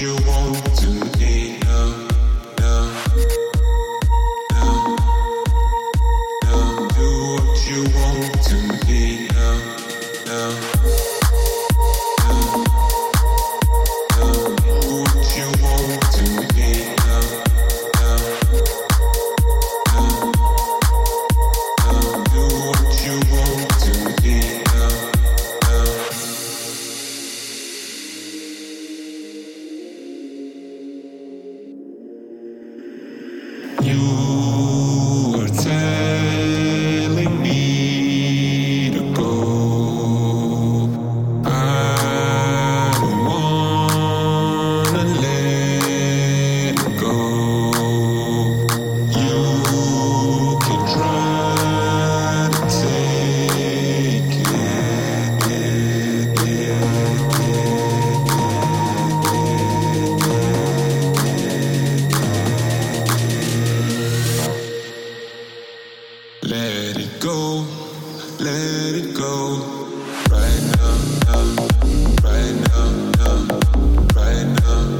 you want. Right now, now, right now, now, right now.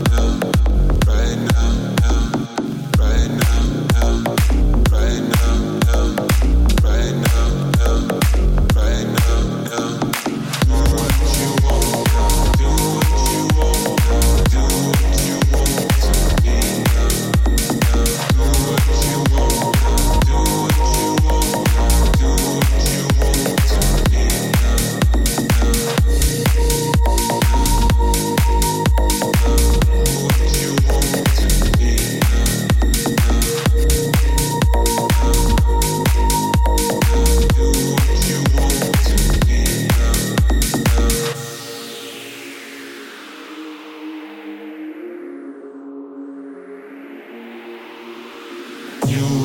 you.